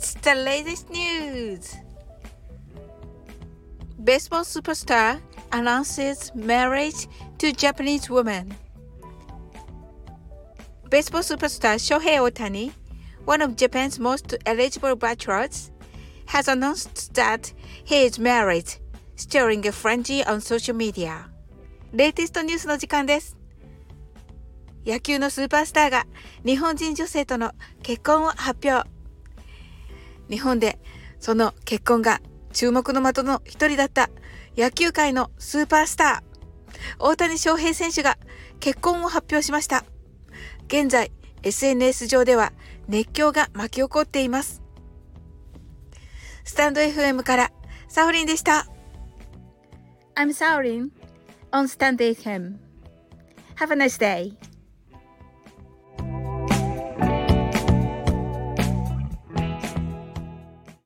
It's the latest news. Baseball superstar announces marriage to Japanese woman. Baseball superstar Shohei Ohtani, one of Japan's most eligible bachelors, has announced that he is married, stirring a frenzy on social media. Latest レイテストニュースの時間です。野球のスーパースターが日本人女性との結婚を発表。日本でその結婚が注目の的の一人だった野球界のスーパースター、大谷翔平選手が結婚を発表しました。現在、SNS 上では熱狂が巻き起こっています。スタンド FM からサオリンでした。I'm Saorin on Stand FM. Have a nice day.